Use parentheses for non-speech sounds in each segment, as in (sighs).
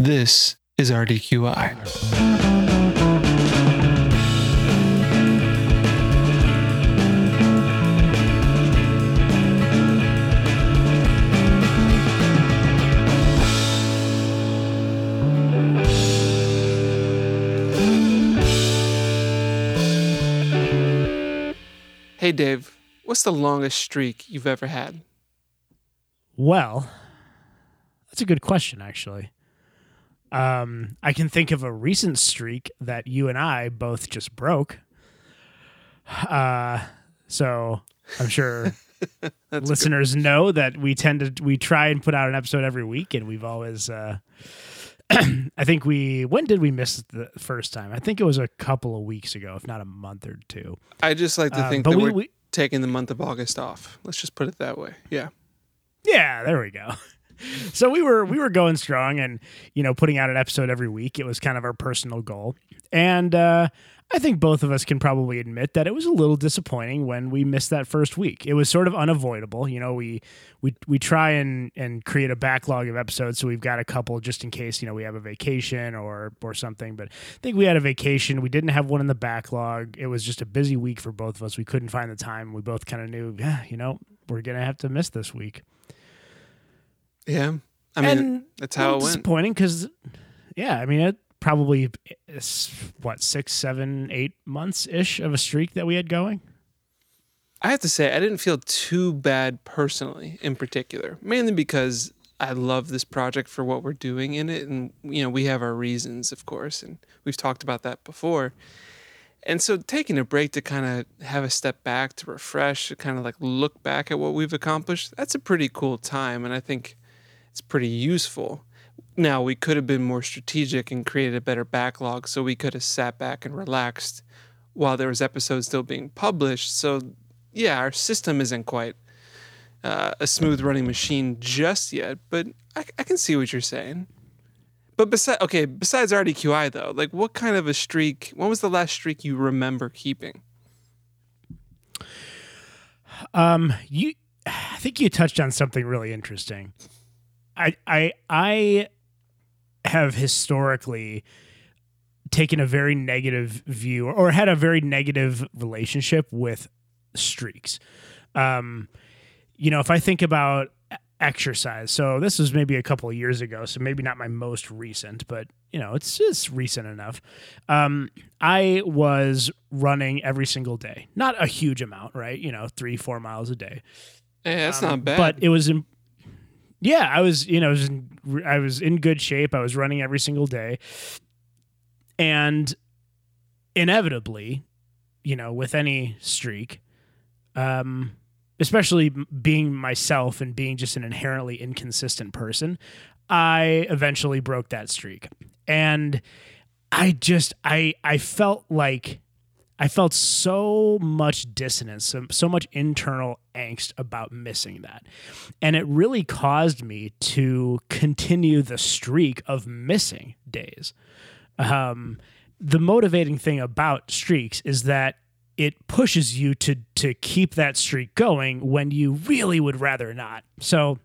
This is RDQI. Hey Dave, what's the longest streak you've ever had? Well, that's a good question, actually. Um, I can think of a recent streak that you and I both just broke. Uh, so I'm sure (laughs) listeners know that we tend to we try and put out an episode every week, and we've always. Uh, (clears throat) I think we when did we miss the first time? I think it was a couple of weeks ago, if not a month or two. I just like to Uh, think but that we- we, are we- taking the month of August off. Let's just put it that way. Yeah. Yeah, there we go. (laughs) (laughs) So we were we were going strong and you know putting out an episode every week. It was kind of our personal goal, and uh, I think both of us can probably admit that it was a little disappointing when we missed that first week. It was sort of unavoidable. You know, we we we try and and create a backlog of episodes, so we've got a couple just in case you know we have a vacation or or something. But I think we had a vacation. We didn't have one in the backlog. It was just a busy week for both of us. We couldn't find the time. We both kind of knew, yeah, you know, we're gonna have to miss this week. Yeah. I mean, and that's how it went. disappointing because, yeah, I mean, it probably is what six, seven, eight months ish of a streak that we had going. I have to say, I didn't feel too bad personally, in particular, mainly because I love this project for what we're doing in it, and you know we have our reasons, of course, and we've talked about that before. And so, taking a break to kind of have a step back to refresh, to kind of like look back at what we've accomplished, that's a pretty cool time, and I think it's pretty useful. Now, we could have been more strategic and created a better backlog, so we could have sat back and relaxed while there was episodes still being published. So yeah, our system isn't quite uh, a smooth running machine just yet, but I, I can see what you're saying. But besides, okay, besides RDQI though, like what kind of a streak? When was the last streak you remember keeping? Um, you, I think you touched on something really interesting. I, I, I have historically taken a very negative view or had a very negative relationship with streaks. Um, you know, if I think about exercise, so this was maybe a couple of years ago, so maybe not my most recent, but you know, it's just recent enough. Um, I was running every single day, not a huge amount, right? You know, three four miles a day. Hey, that's Um, not bad. But it was yeah, I was, you know, I was in, I was in good shape. I was running every single day. And inevitably, you know, with any streak, um, especially being myself and being just an inherently inconsistent person, I eventually broke that streak. And I just I I felt like I felt so much dissonance, so, so much internal angst about missing that. And it really caused me to continue the streak of missing days. Um, the motivating thing about streaks is that it pushes you to to keep that streak going when you really would rather not. So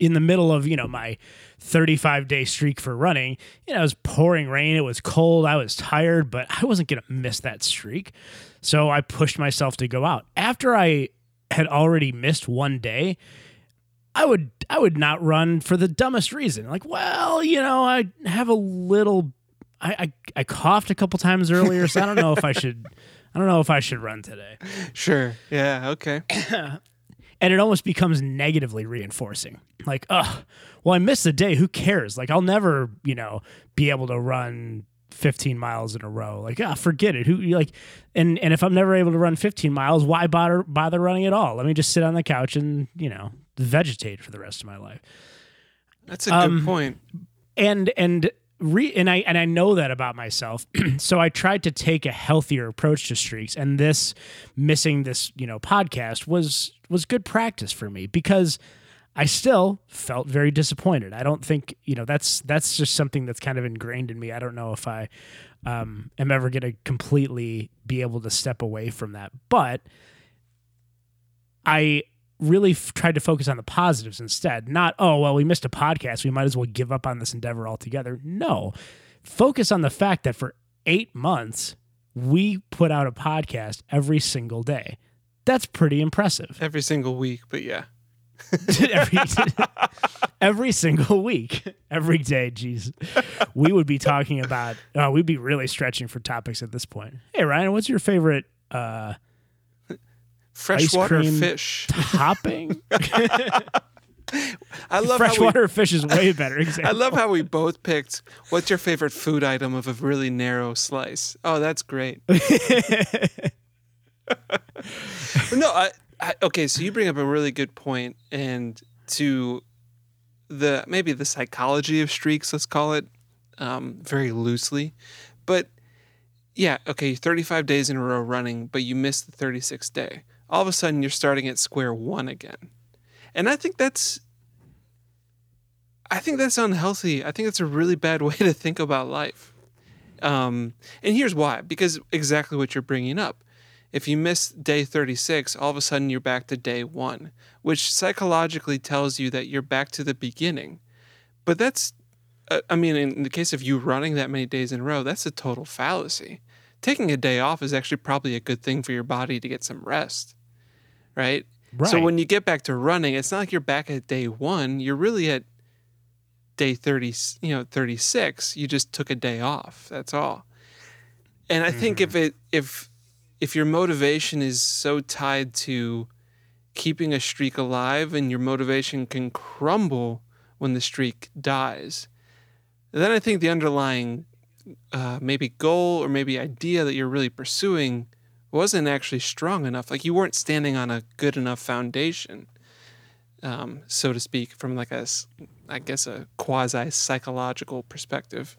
in the middle of, you know, my 35 day streak for running, you know, it was pouring rain, it was cold, I was tired, but I wasn't going to miss that streak. So I pushed myself to go out. After I had already missed one day, I would I would not run for the dumbest reason. Like, well, you know, I have a little I I, I coughed a couple times earlier, so I don't know if I should I don't know if I should run today. (laughs) sure. Yeah. Okay. (coughs) and it almost becomes negatively reinforcing. Like, oh, well, I missed a day. Who cares? Like, I'll never, you know, be able to run 15 miles in a row. Like, ah, forget it. Who you like? And and if I'm never able to run 15 miles, why bother bother running at all? Let me just sit on the couch and you know vegetate for the rest of my life. That's a Um, good point. and and re and I and I know that about myself. (clears throat) so I tried to take a healthier approach to streaks, and this missing this you know podcast was was good practice for me because I still felt very disappointed. I don't think you know that's that's just something that's kind of ingrained in me. I don't know if I um, am ever going to completely be able to step away from that, but I really f- tried to focus on the positives instead. Not, oh, well, we missed a podcast. We might as well give up on this endeavor altogether. No, focus on the fact that for eight months, we put out a podcast every single day. That's pretty impressive. Every single week, but yeah. (laughs) every, (laughs) every single week, every day. Jeez, we would be talking about. Uh, we'd be really stretching for topics at this point. Hey, Ryan, what's your favorite uh, Freshwater fish. (laughs) topping? I love we, Freshwater fish is way better. Exactly. (laughs) I love how we both picked what's your favorite food item of a really narrow slice. Oh, that's great. (laughs) no, I, I okay, so you bring up a really good point and to the maybe the psychology of streaks, let's call it, um, very loosely. But yeah, okay, 35 days in a row running, but you missed the 36th day. All of a sudden you're starting at square one again. And I think that's I think that's unhealthy. I think that's a really bad (laughs) way to think about life. Um, and here's why because exactly what you're bringing up. If you miss day 36, all of a sudden you're back to day one, which psychologically tells you that you're back to the beginning. But that's, uh, I mean, in the case of you running that many days in a row, that's a total fallacy. Taking a day off is actually probably a good thing for your body to get some rest, right? So when you get back to running, it's not like you're back at day one. You're really at day 30, you know, 36. You just took a day off. That's all. And I think if it, if, if your motivation is so tied to keeping a streak alive and your motivation can crumble when the streak dies, then I think the underlying uh, maybe goal or maybe idea that you're really pursuing wasn't actually strong enough. Like you weren't standing on a good enough foundation, um, so to speak, from like a, I guess a quasi psychological perspective.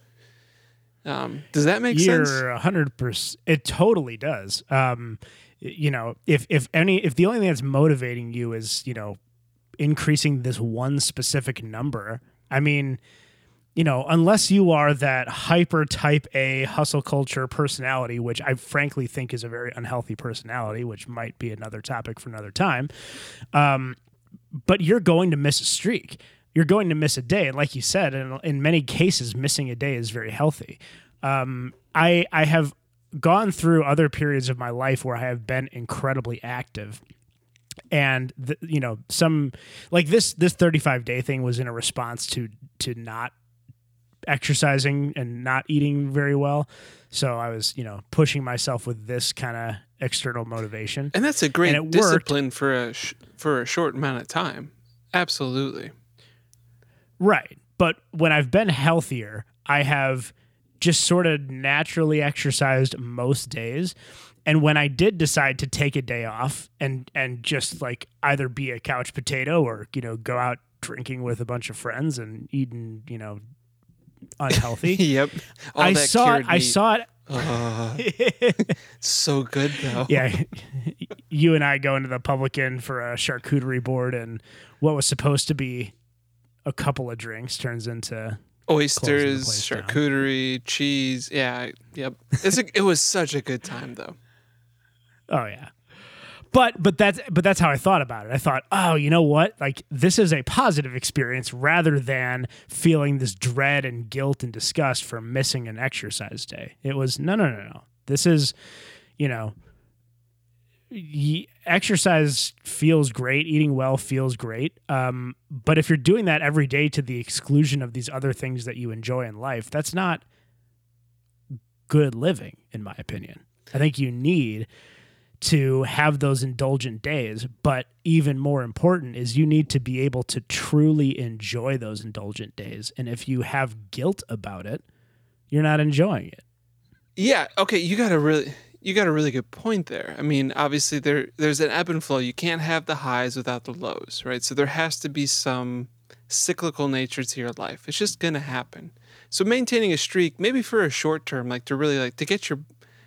Um, does that make You're sense? a hundred percent. It totally does. Um, you know, if if any, if the only thing that's motivating you is you know increasing this one specific number, I mean, you know, unless you are that hyper type A hustle culture personality, which I frankly think is a very unhealthy personality, which might be another topic for another time. Um, but you're going to miss a streak. You're going to miss a day, and like you said, in, in many cases, missing a day is very healthy. Um, I I have gone through other periods of my life where I have been incredibly active, and the, you know some like this this 35 day thing was in a response to to not exercising and not eating very well. So I was you know pushing myself with this kind of external motivation. and that's a great it worked. discipline for a sh- for a short amount of time. Absolutely. Right. But when I've been healthier, I have just sort of naturally exercised most days. And when I did decide to take a day off and and just like either be a couch potato or, you know, go out drinking with a bunch of friends and eating, you know, unhealthy. (laughs) yep. All I saw it I meat. saw Uh, it (laughs) so good though. yeah, you and I go into the publican for a charcuterie board, and what was supposed to be a couple of drinks turns into Oysters, place down. charcuterie, cheese. Yeah. Yep. It's a, it was such a good time though. oh yeah. But but that's but that's how I thought about it. I thought, oh, you know what? Like this is a positive experience rather than feeling this dread and guilt and disgust for missing an exercise day. It was no no no no. This is, you know, exercise feels great, eating well feels great. Um, but if you're doing that every day to the exclusion of these other things that you enjoy in life, that's not good living, in my opinion. I think you need to have those indulgent days, but even more important is you need to be able to truly enjoy those indulgent days. And if you have guilt about it, you're not enjoying it. Yeah. Okay. You got a really you got a really good point there. I mean, obviously there there's an ebb and flow. You can't have the highs without the lows, right? So there has to be some cyclical nature to your life. It's just gonna happen. So maintaining a streak, maybe for a short term, like to really like to get your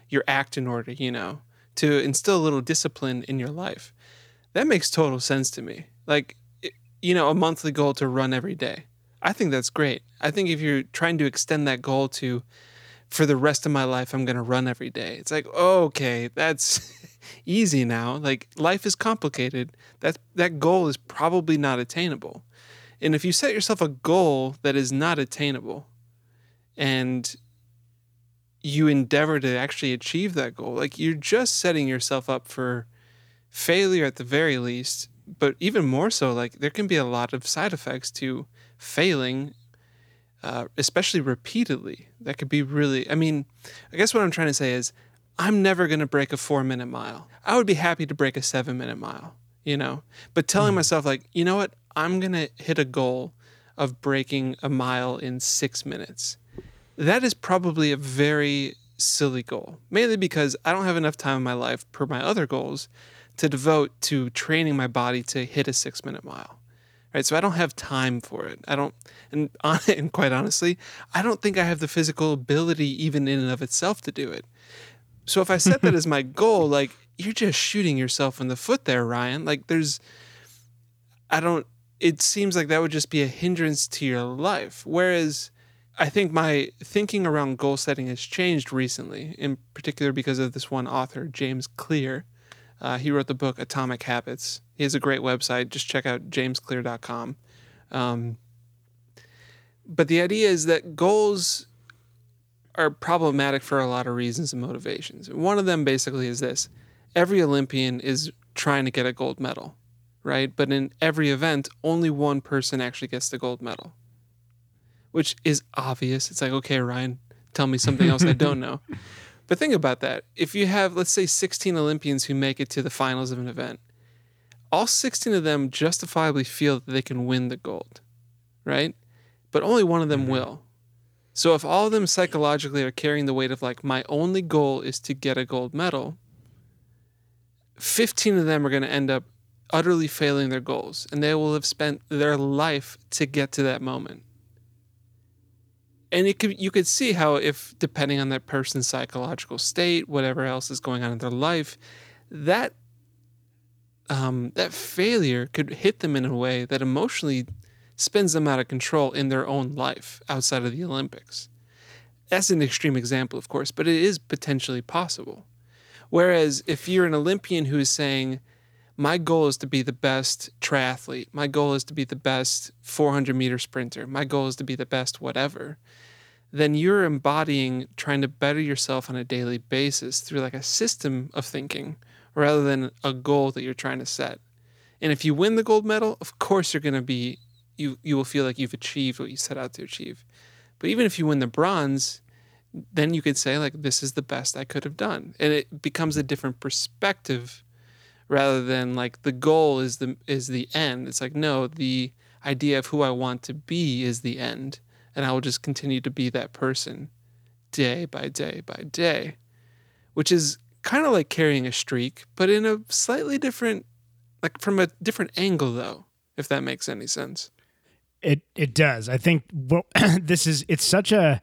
your act in order, you know, to instill a little discipline in your life. That makes total sense to me. Like, you know, a monthly goal to run every day. I think that's great. I think if you're trying to extend that goal to for the rest of my life I'm going to run every day. It's like, okay, that's (laughs) easy now. Like life is complicated. That that goal is probably not attainable. And if you set yourself a goal that is not attainable and you endeavor to actually achieve that goal, like you're just setting yourself up for failure at the very least, but even more so, like there can be a lot of side effects to failing, uh, especially repeatedly. That could be really, I mean, I guess what I'm trying to say is I'm never going to break a four minute mile. I would be happy to break a seven minute mile, you know? But telling mm. myself, like, you know what? I'm going to hit a goal of breaking a mile in six minutes. That is probably a very silly goal, mainly because I don't have enough time in my life, per my other goals, to devote to training my body to hit a six minute mile. Right. So I don't have time for it. I don't, and, (laughs) and quite honestly, I don't think I have the physical ability, even in and of itself, to do it. So if I set that (laughs) as my goal, like you're just shooting yourself in the foot there, Ryan. Like there's, I don't, it seems like that would just be a hindrance to your life. Whereas I think my thinking around goal setting has changed recently, in particular because of this one author, James Clear. Uh, he wrote the book Atomic Habits. He has a great website. Just check out jamesclear.com. Um, but the idea is that goals are problematic for a lot of reasons and motivations. One of them basically is this every Olympian is trying to get a gold medal right? But in every event, only one person actually gets the gold medal, which is obvious. It's like, okay, Ryan, tell me something else I don't (laughs) know. But think about that. If you have, let's say, 16 Olympians who make it to the finals of an event, all 16 of them justifiably feel that they can win the gold, right? But only one of them mm-hmm. will. So if all of them psychologically are carrying the weight of, like, my only goal is to get a gold medal, 15 of them are going to end up utterly failing their goals and they will have spent their life to get to that moment and it could you could see how if depending on that person's psychological state whatever else is going on in their life that um, that failure could hit them in a way that emotionally spins them out of control in their own life outside of the olympics. That's an extreme example of course but it is potentially possible. Whereas if you're an olympian who is saying my goal is to be the best triathlete. My goal is to be the best 400 meter sprinter. My goal is to be the best whatever. Then you're embodying trying to better yourself on a daily basis through like a system of thinking rather than a goal that you're trying to set. And if you win the gold medal, of course you're going to be you you will feel like you've achieved what you set out to achieve. But even if you win the bronze, then you could say like this is the best I could have done. And it becomes a different perspective rather than like the goal is the is the end. It's like no, the idea of who I want to be is the end, and I will just continue to be that person day by day by day, which is kind of like carrying a streak, but in a slightly different like from a different angle though, if that makes any sense. It it does. I think well, (clears throat) this is it's such a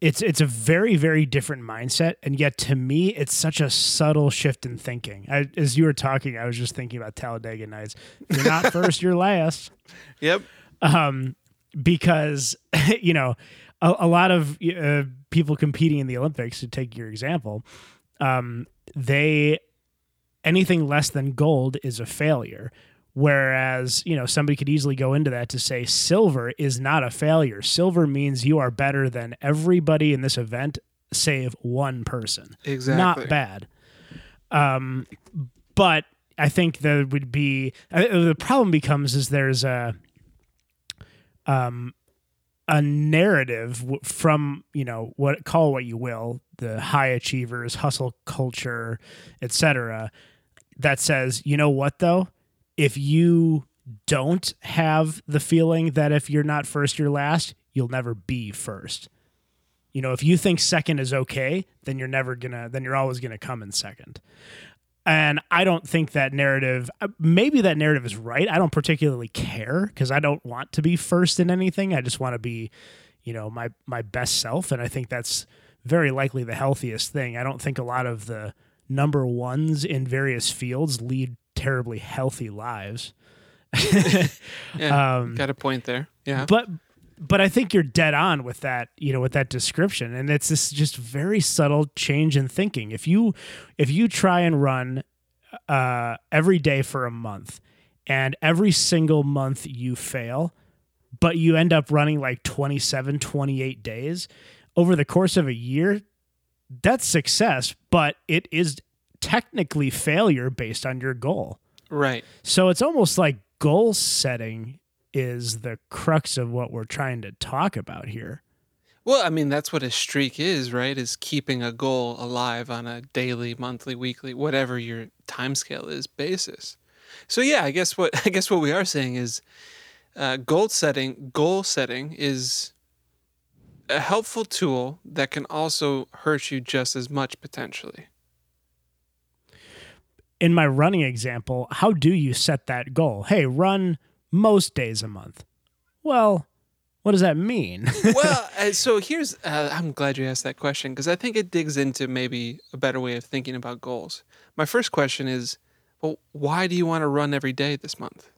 it's it's a very very different mindset. And yet to me it's such a subtle shift in thinking. I, as you were talking i was just thinking about talladega nights. You're not (laughs) first you're last. Yep. Um because (laughs) you know a, a lot of uh, people competing in the olympics to take your example um they anything less than gold is a failure Whereas, you know, somebody could easily go into that to say silver is not a failure. Silver means you are better than everybody in this event, save one person. Exactly. Not bad. Um, but I think there would be uh, the problem becomes is there's a um a narrative from you know what call what you will the high achievers hustle culture etc that says you know what though if you don't have the feeling that if you're not first, you're last, you'll never be first. You know, if you think second is okay, then you're never gonna, then you're always gonna come in second. And I don't think that narrative, uh, maybe that narrative is right. I don't particularly care because I don't want to be first in anything. I just want to be, you know, my, my best self. And I think that's very likely the healthiest thing. I don't think a lot of the number ones in various fields lead terribly healthy lives. (laughs) yeah, um, got a point there. Yeah, but but I think you're dead on with that, you know, with that description. And it's this just very subtle change in thinking. If you if you try and run uh, every day for a month, and every single month you fail, but you end up running like 27, 28 days over the course of a year, that's success, but it is technically failure based on your goal. Right. So it's almost like goal setting is the crux of what we're trying to talk about here. Well, I mean, that's what a streak is, right? Is keeping a goal alive on a daily, monthly, weekly, whatever your time scale is basis. So yeah, I guess what (laughs) I guess what we are saying is uh, goal setting. Goal setting is a helpful tool that can also hurt you just as much potentially. In my running example, how do you set that goal? Hey, run most days a month. Well, what does that mean? (laughs) well, uh, so here's uh, I'm glad you asked that question because I think it digs into maybe a better way of thinking about goals. My first question is, well, why do you want to run every day this month?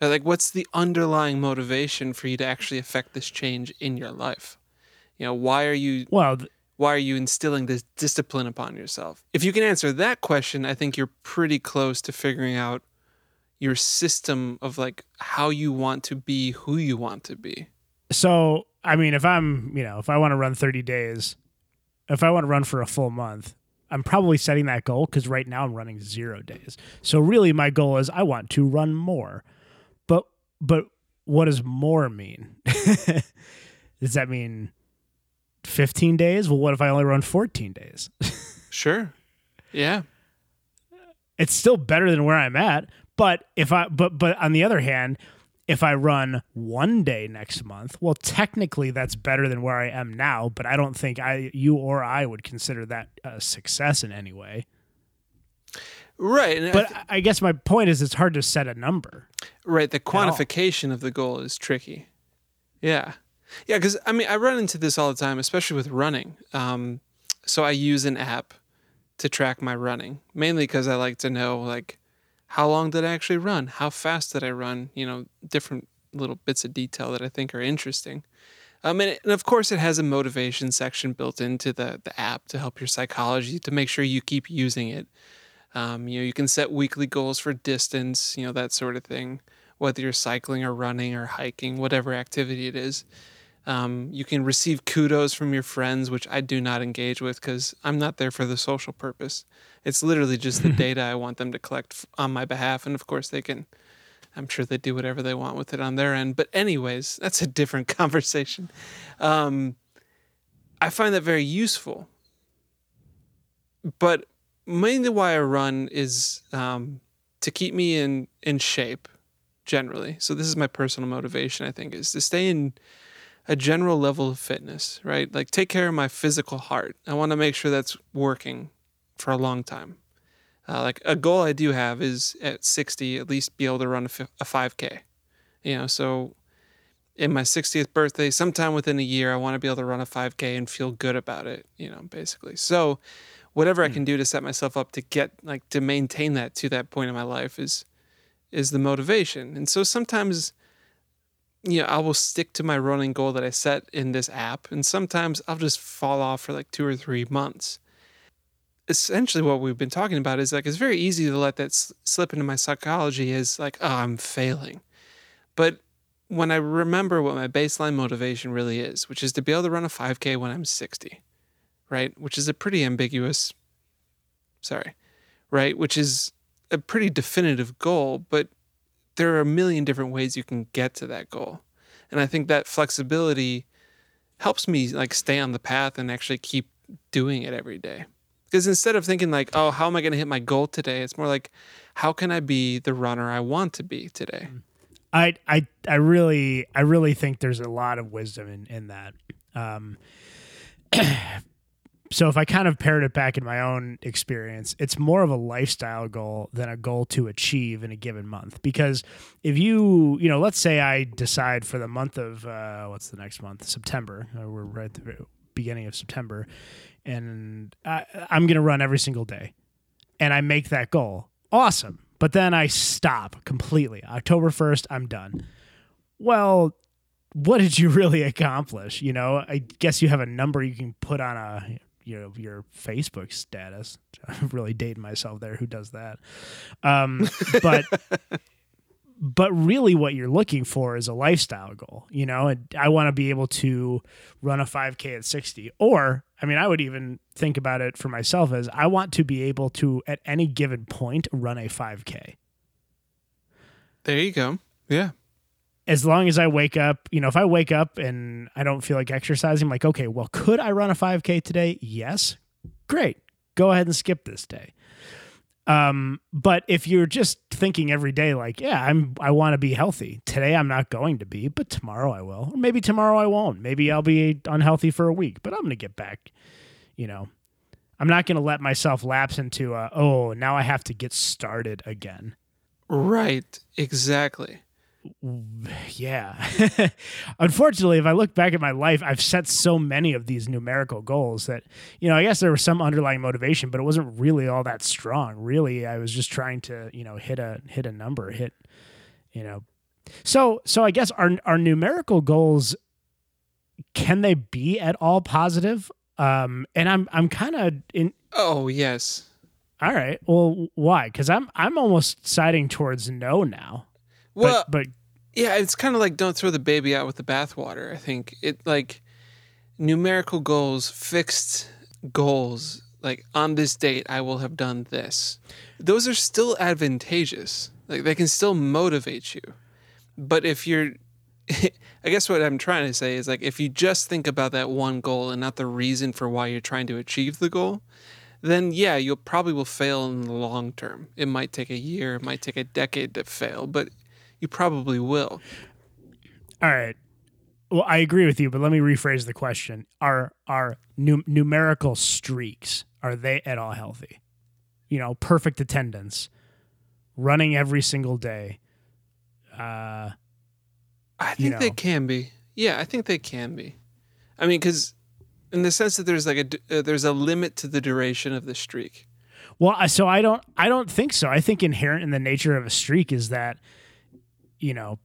Like, what's the underlying motivation for you to actually affect this change in your life? You know, why are you well? Why are you instilling this discipline upon yourself? If you can answer that question, I think you're pretty close to figuring out your system of like how you want to be who you want to be. So, I mean, if I'm, you know, if I want to run 30 days, if I want to run for a full month, I'm probably setting that goal because right now I'm running zero days. So really, my goal is I want to run more. But but what does more mean? (laughs) does that mean 15 days? Well, what if I only run 14 days? (laughs) sure. Yeah. It's still better than where I'm at. But if I but but on the other hand, if I run one day next month, well, technically that's better than where I am now, but I don't think I, you or I would consider that a success in any way. Right. But I, th- I guess my point is it's hard to set a number. Right. The quantification of the goal is tricky. Yeah. Yeah. Because I mean, I run into this all the time, especially with running. Um, so I use an app to track my running, mainly because I like to know, like, how long did I actually run? How fast did I run? You know, different little bits of detail that I think are interesting. Um, and, and, of course, it has a motivation section built into the, the app to help your psychology to make sure you keep using it. Um, you know, you can set weekly goals for distance, you know, that sort of thing, whether you're cycling or running or hiking, whatever activity it is. Um, you can receive kudos from your friends, which I do not engage with because I'm not there for the social purpose. It's literally just the (laughs) data I want them to collect on my behalf. And of course, they can, I'm sure they do whatever they want with it on their end. But, anyways, (laughs) that's a different (laughs) conversation. Um, I find that very useful. But mainly why I run is um, to keep me in, in shape generally. So, this is my personal motivation, I think, is to stay in a general level of fitness, right? Like take care of my physical heart. I want to make sure that's working for a long time. Uh, like a goal I do have is at 60 at least be able to run a, f- a 5K. You know, so in my 60th birthday, sometime within a year, I want to be able to run a 5K and feel good about it, you know, basically. So whatever I hmm. can do to set myself up to get like to maintain that to that point in my life is is the motivation. And so sometimes you know, I will stick to my running goal that I set in this app, and sometimes I'll just fall off for like two or three months. Essentially, what we've been talking about is like it's very easy to let that slip into my psychology as like, oh, I'm failing. But when I remember what my baseline motivation really is, which is to be able to run a 5K when I'm 60, right? Which is a pretty ambiguous, sorry, right? Which is a pretty definitive goal, but there are a million different ways you can get to that goal. And I think that flexibility helps me like stay on the path and actually keep doing it every day. Because instead of thinking like, oh, how am I going to hit my goal today? It's more like, how can I be the runner I want to be today? Mm. I I I really I really think there's a lot of wisdom in in that. Um, (clears throat) so if I kind of paired it back in my own experience, it's more of a lifestyle goal than a goal to achieve in a given month. Because if you, you know, let's say I decide for the month of uh, what's the next month, September. Uh, we're right at the beginning of September, and I, I'm going to run every single day, and I make that goal. Awesome, but then I stop completely. October first, I'm done. Well, what did you (laughs) really accomplish? You know, I guess you have a number you can put on a you know your Facebook status. (laughs) I'm really dating myself there. Who does that? Um, but (laughs) but really, what you're looking for is a lifestyle goal. You know, and I want to be able to run a 5K at 60, or I mean, I would even think about it for myself as I want to be able to at any given point run a 5K. There you go. Yeah. As long as I wake up, you know, if I wake up and I don't feel like exercising, I'm like, okay, well, could I run a 5K today? Yes. Great. Go ahead and skip this day. Um, but if you're just thinking every day, like, yeah, I'm, I want to be healthy. Today I'm not going to be, but tomorrow I will. Or maybe tomorrow I won't. Maybe I'll be unhealthy for a week, but I'm going to get back. You know, I'm not going to let myself lapse into, a, oh, now I have to get started again. Right. Exactly. (sighs) Yeah. (laughs) Unfortunately, if I look back at my life, I've set so many of these numerical goals that, you know, I guess there was some underlying motivation, but it wasn't really all that strong. Really, I was just trying to, you know, hit a hit a number, hit, you know. So so I guess our our numerical goals can they be at all positive? Um and I'm I'm kind of in Oh, yes. All right. Well, why? Cuz I'm I'm almost siding towards no now. Well, but, but yeah, it's kind of like don't throw the baby out with the bathwater. I think it like numerical goals, fixed goals, like on this date I will have done this. Those are still advantageous. Like they can still motivate you. But if you're (laughs) I guess what I'm trying to say is like if you just think about that one goal and not the reason for why you're trying to achieve the goal, then yeah, you'll probably will fail in the long term. It might take a year, it might take a decade to fail, but you probably will. All right. Well, I agree with you, but let me rephrase the question: Are are num- numerical streaks are they at all healthy? You know, perfect attendance, running every single day. Uh, I think know. they can be. Yeah, I think they can be. I mean, because in the sense that there's like a uh, there's a limit to the duration of the streak. well, so I don't I don't think so. I think inherent in the nature of a streak is that, you know,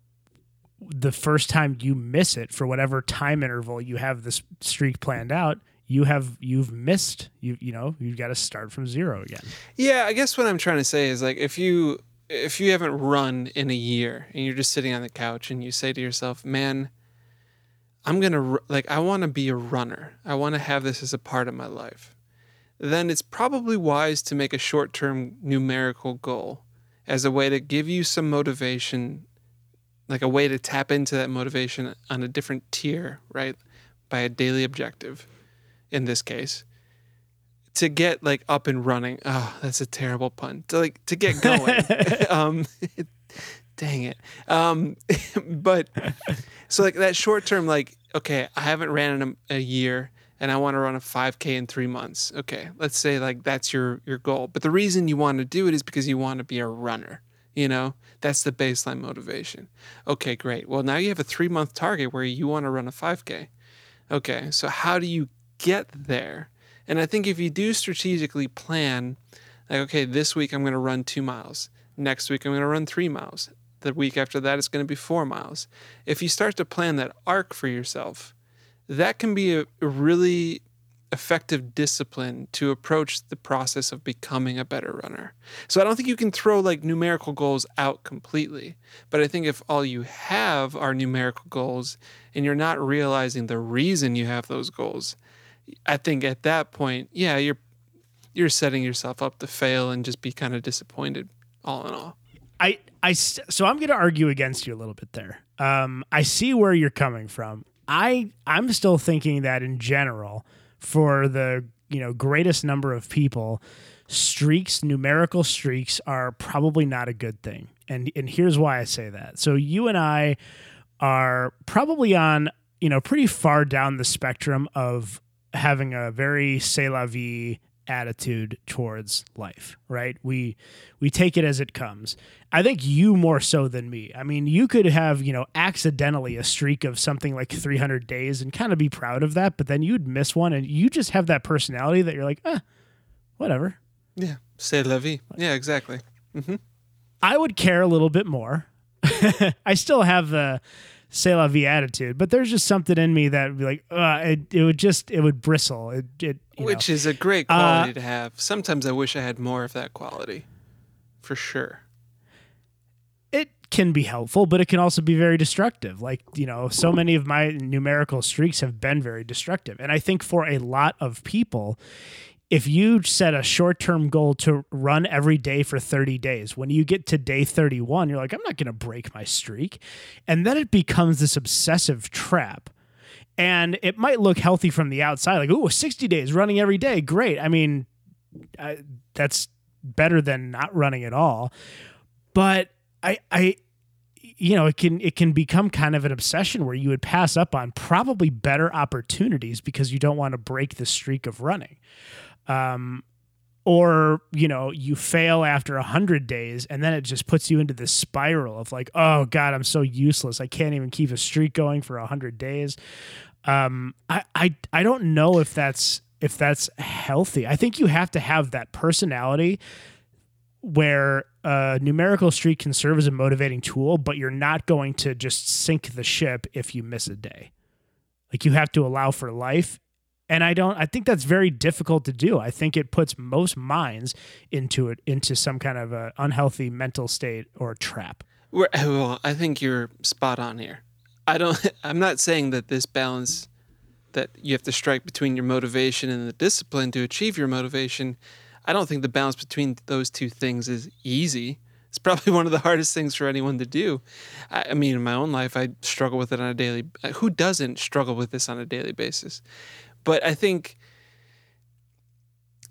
the first time you miss it for whatever time interval you have this streak planned out, you have you've missed you you know you've got to start from zero again. Yeah, I guess what I'm trying to say is like if you if you haven't run in a year and you're just sitting on the couch and you say to yourself, "Man, I'm going to like I want to be a runner. I want to have this as a part of my life." Then it's probably wise to make a short-term numerical goal as a way to give you some motivation like a way to tap into that motivation on a different tier, right? By a daily objective in this case to get like up and running. Oh, that's a terrible pun. To like to get going. (laughs) (laughs) um, (laughs) dang it. Um, but so like that short term, like okay, I haven't ran in a, a year, and I want to run a 5K in three months. Okay, let's say like that's your your goal. But the reason you want to do it is because you want to be a runner. You know, that's the baseline motivation. Okay, great. Well, now you have a three month target where you want to run a 5K. Okay, so how do you get there? And I think if you do strategically plan, like, okay, this week I'm going to run two miles. Next week I'm going to run three miles. The week after that it's going to be four miles. If you start to plan that arc for yourself, that can be a, really effective discipline to approach the process of becoming a better runner. So I don't think you can throw like numerical goals out completely. But I think if all you have are numerical goals and you're not realizing the reason you have those goals, I think at that point, yeah, you're you're setting yourself up to fail and just be kind of disappointed all in all. I I so I'm going to argue against you a little bit there. Um, I see where you're coming from. I, I'm still thinking that in general, for the you know greatest number of people, streaks, numerical streaks, are probably not a good thing. And and here's why I say that. So you and I are probably on you know pretty far down the spectrum of having a very c'est la vie attitude towards life right we we take it as it comes i think you more so than me i mean you could have you know accidentally a streak of something like 300 days and kind of be proud of that but then you'd miss one and you just have that personality that you're like eh, whatever Yeah, c'est la vie. Yeah, exactly. Mhm. I would care a little bit more. (laughs) I still have the c'est la vie attitude, but there's just something in me that would be like, uh, it, it would just, it would bristle. It, it Which know. is a great quality uh, to have. Sometimes I wish I had more of that quality, for sure. It can be helpful, but it can also be very destructive. Like, you know, so many of my numerical streaks have been very destructive. And I think for a lot of people, if you set a short term goal to run every day for 30 days, when you get to day 31, you're like, I'm not going to break my streak. And then it becomes this obsessive trap. And it might look healthy from the outside, like, ooh, 60 days running every day. Great. I mean, I, that's better than not running at all. But I, I, you know, it can it can become kind of an obsession where you would pass up on probably better opportunities because you don't want to break the streak of running um, or you know you fail after a hundred days and then it just puts you into this spiral of like oh god i'm so useless. I can't even keep a streak going for a hundred days. Um, I, I i don't know if that's if that's healthy. I think you have to have that personality where a numerical streak can serve as a motivating tool but you're not going to just sink the ship if you miss a day. Like you have to allow for life and I don't I think that's very difficult to do. I think it puts most minds into it into some kind of a unhealthy mental state or trap. (laughs) Well, I think you're spot on here. I don't (laughs) I'm not saying that this balance that you have to strike between your motivation and the discipline to achieve your motivation. I don't think the balance between those two things is easy. It's (laughs) probably one of the hardest things for anyone to do. I, mean, in my own life, I struggle with it on a daily. Who doesn't struggle with this on a daily basis? But I think,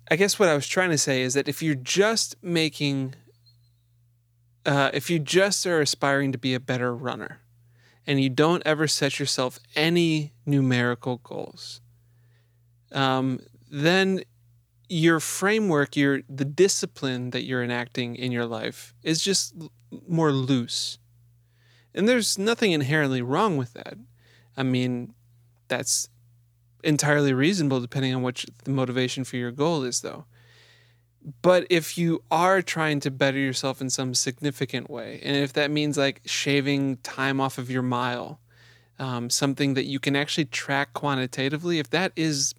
I guess what I was trying to say is that if you're just making, uh, if you just are aspiring to be a better runner, and you don't ever set yourself any numerical goals, um, then your framework, your the discipline that you're enacting in your life is just more loose. And there's nothing inherently wrong with that. I mean, that's entirely reasonable depending on what the motivation for your goal is, though. But if you are trying to better yourself in some significant way, and if that means like shaving time off of your mile, um, something that you can actually track quantitatively, if that is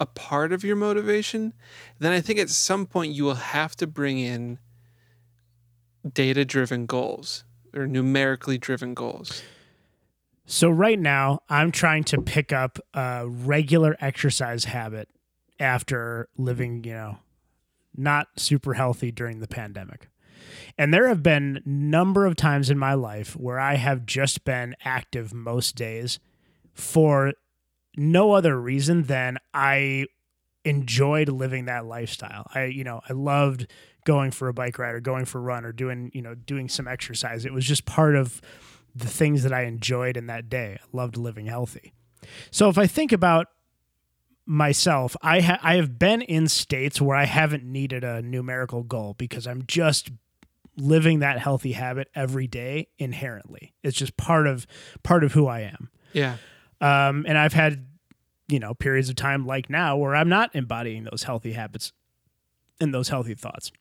a part of your motivation, then I think at some point you will have to bring in data driven goals or numerically driven goals. So right now, I'm trying to pick up a regular exercise habit after living, you know, not super healthy during the pandemic. And there have been number of times in my life where I have just been active most days for no other reason than I enjoyed living that lifestyle. I, you know, I loved going for a bike ride or going for a run or doing, you know, doing some exercise. It was just part of the things that I enjoyed in that day. I loved living healthy. So if I think about myself, I ha- I have been in states where I haven't needed a numerical goal because I'm just living that healthy habit every day inherently. It's just part of part of who I am. Yeah. Um, and I've had you know periods of time like now where I'm not embodying those healthy habits and those healthy thoughts.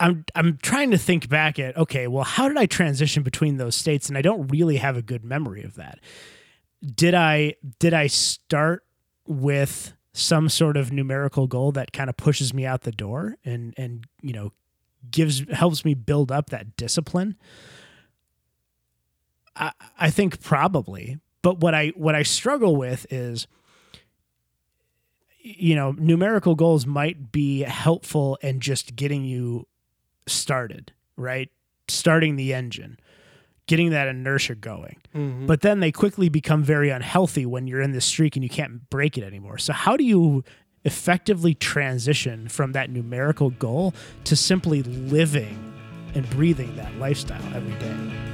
I'm I'm trying to think back at okay, well, how did I transition between those states? And I don't really have a good memory of that. Did I did I start with some sort of numerical goal that kind of pushes me out the door and and you know gives helps me build up that discipline? I I think probably. But what I what I struggle with is you know numerical goals might be helpful in just getting you started, right? Starting the engine, getting that inertia going. Mm-hmm. But then they quickly become very unhealthy when you're in this streak and you can't break it anymore. So, how do you effectively transition from that numerical goal to simply living and breathing that lifestyle every day?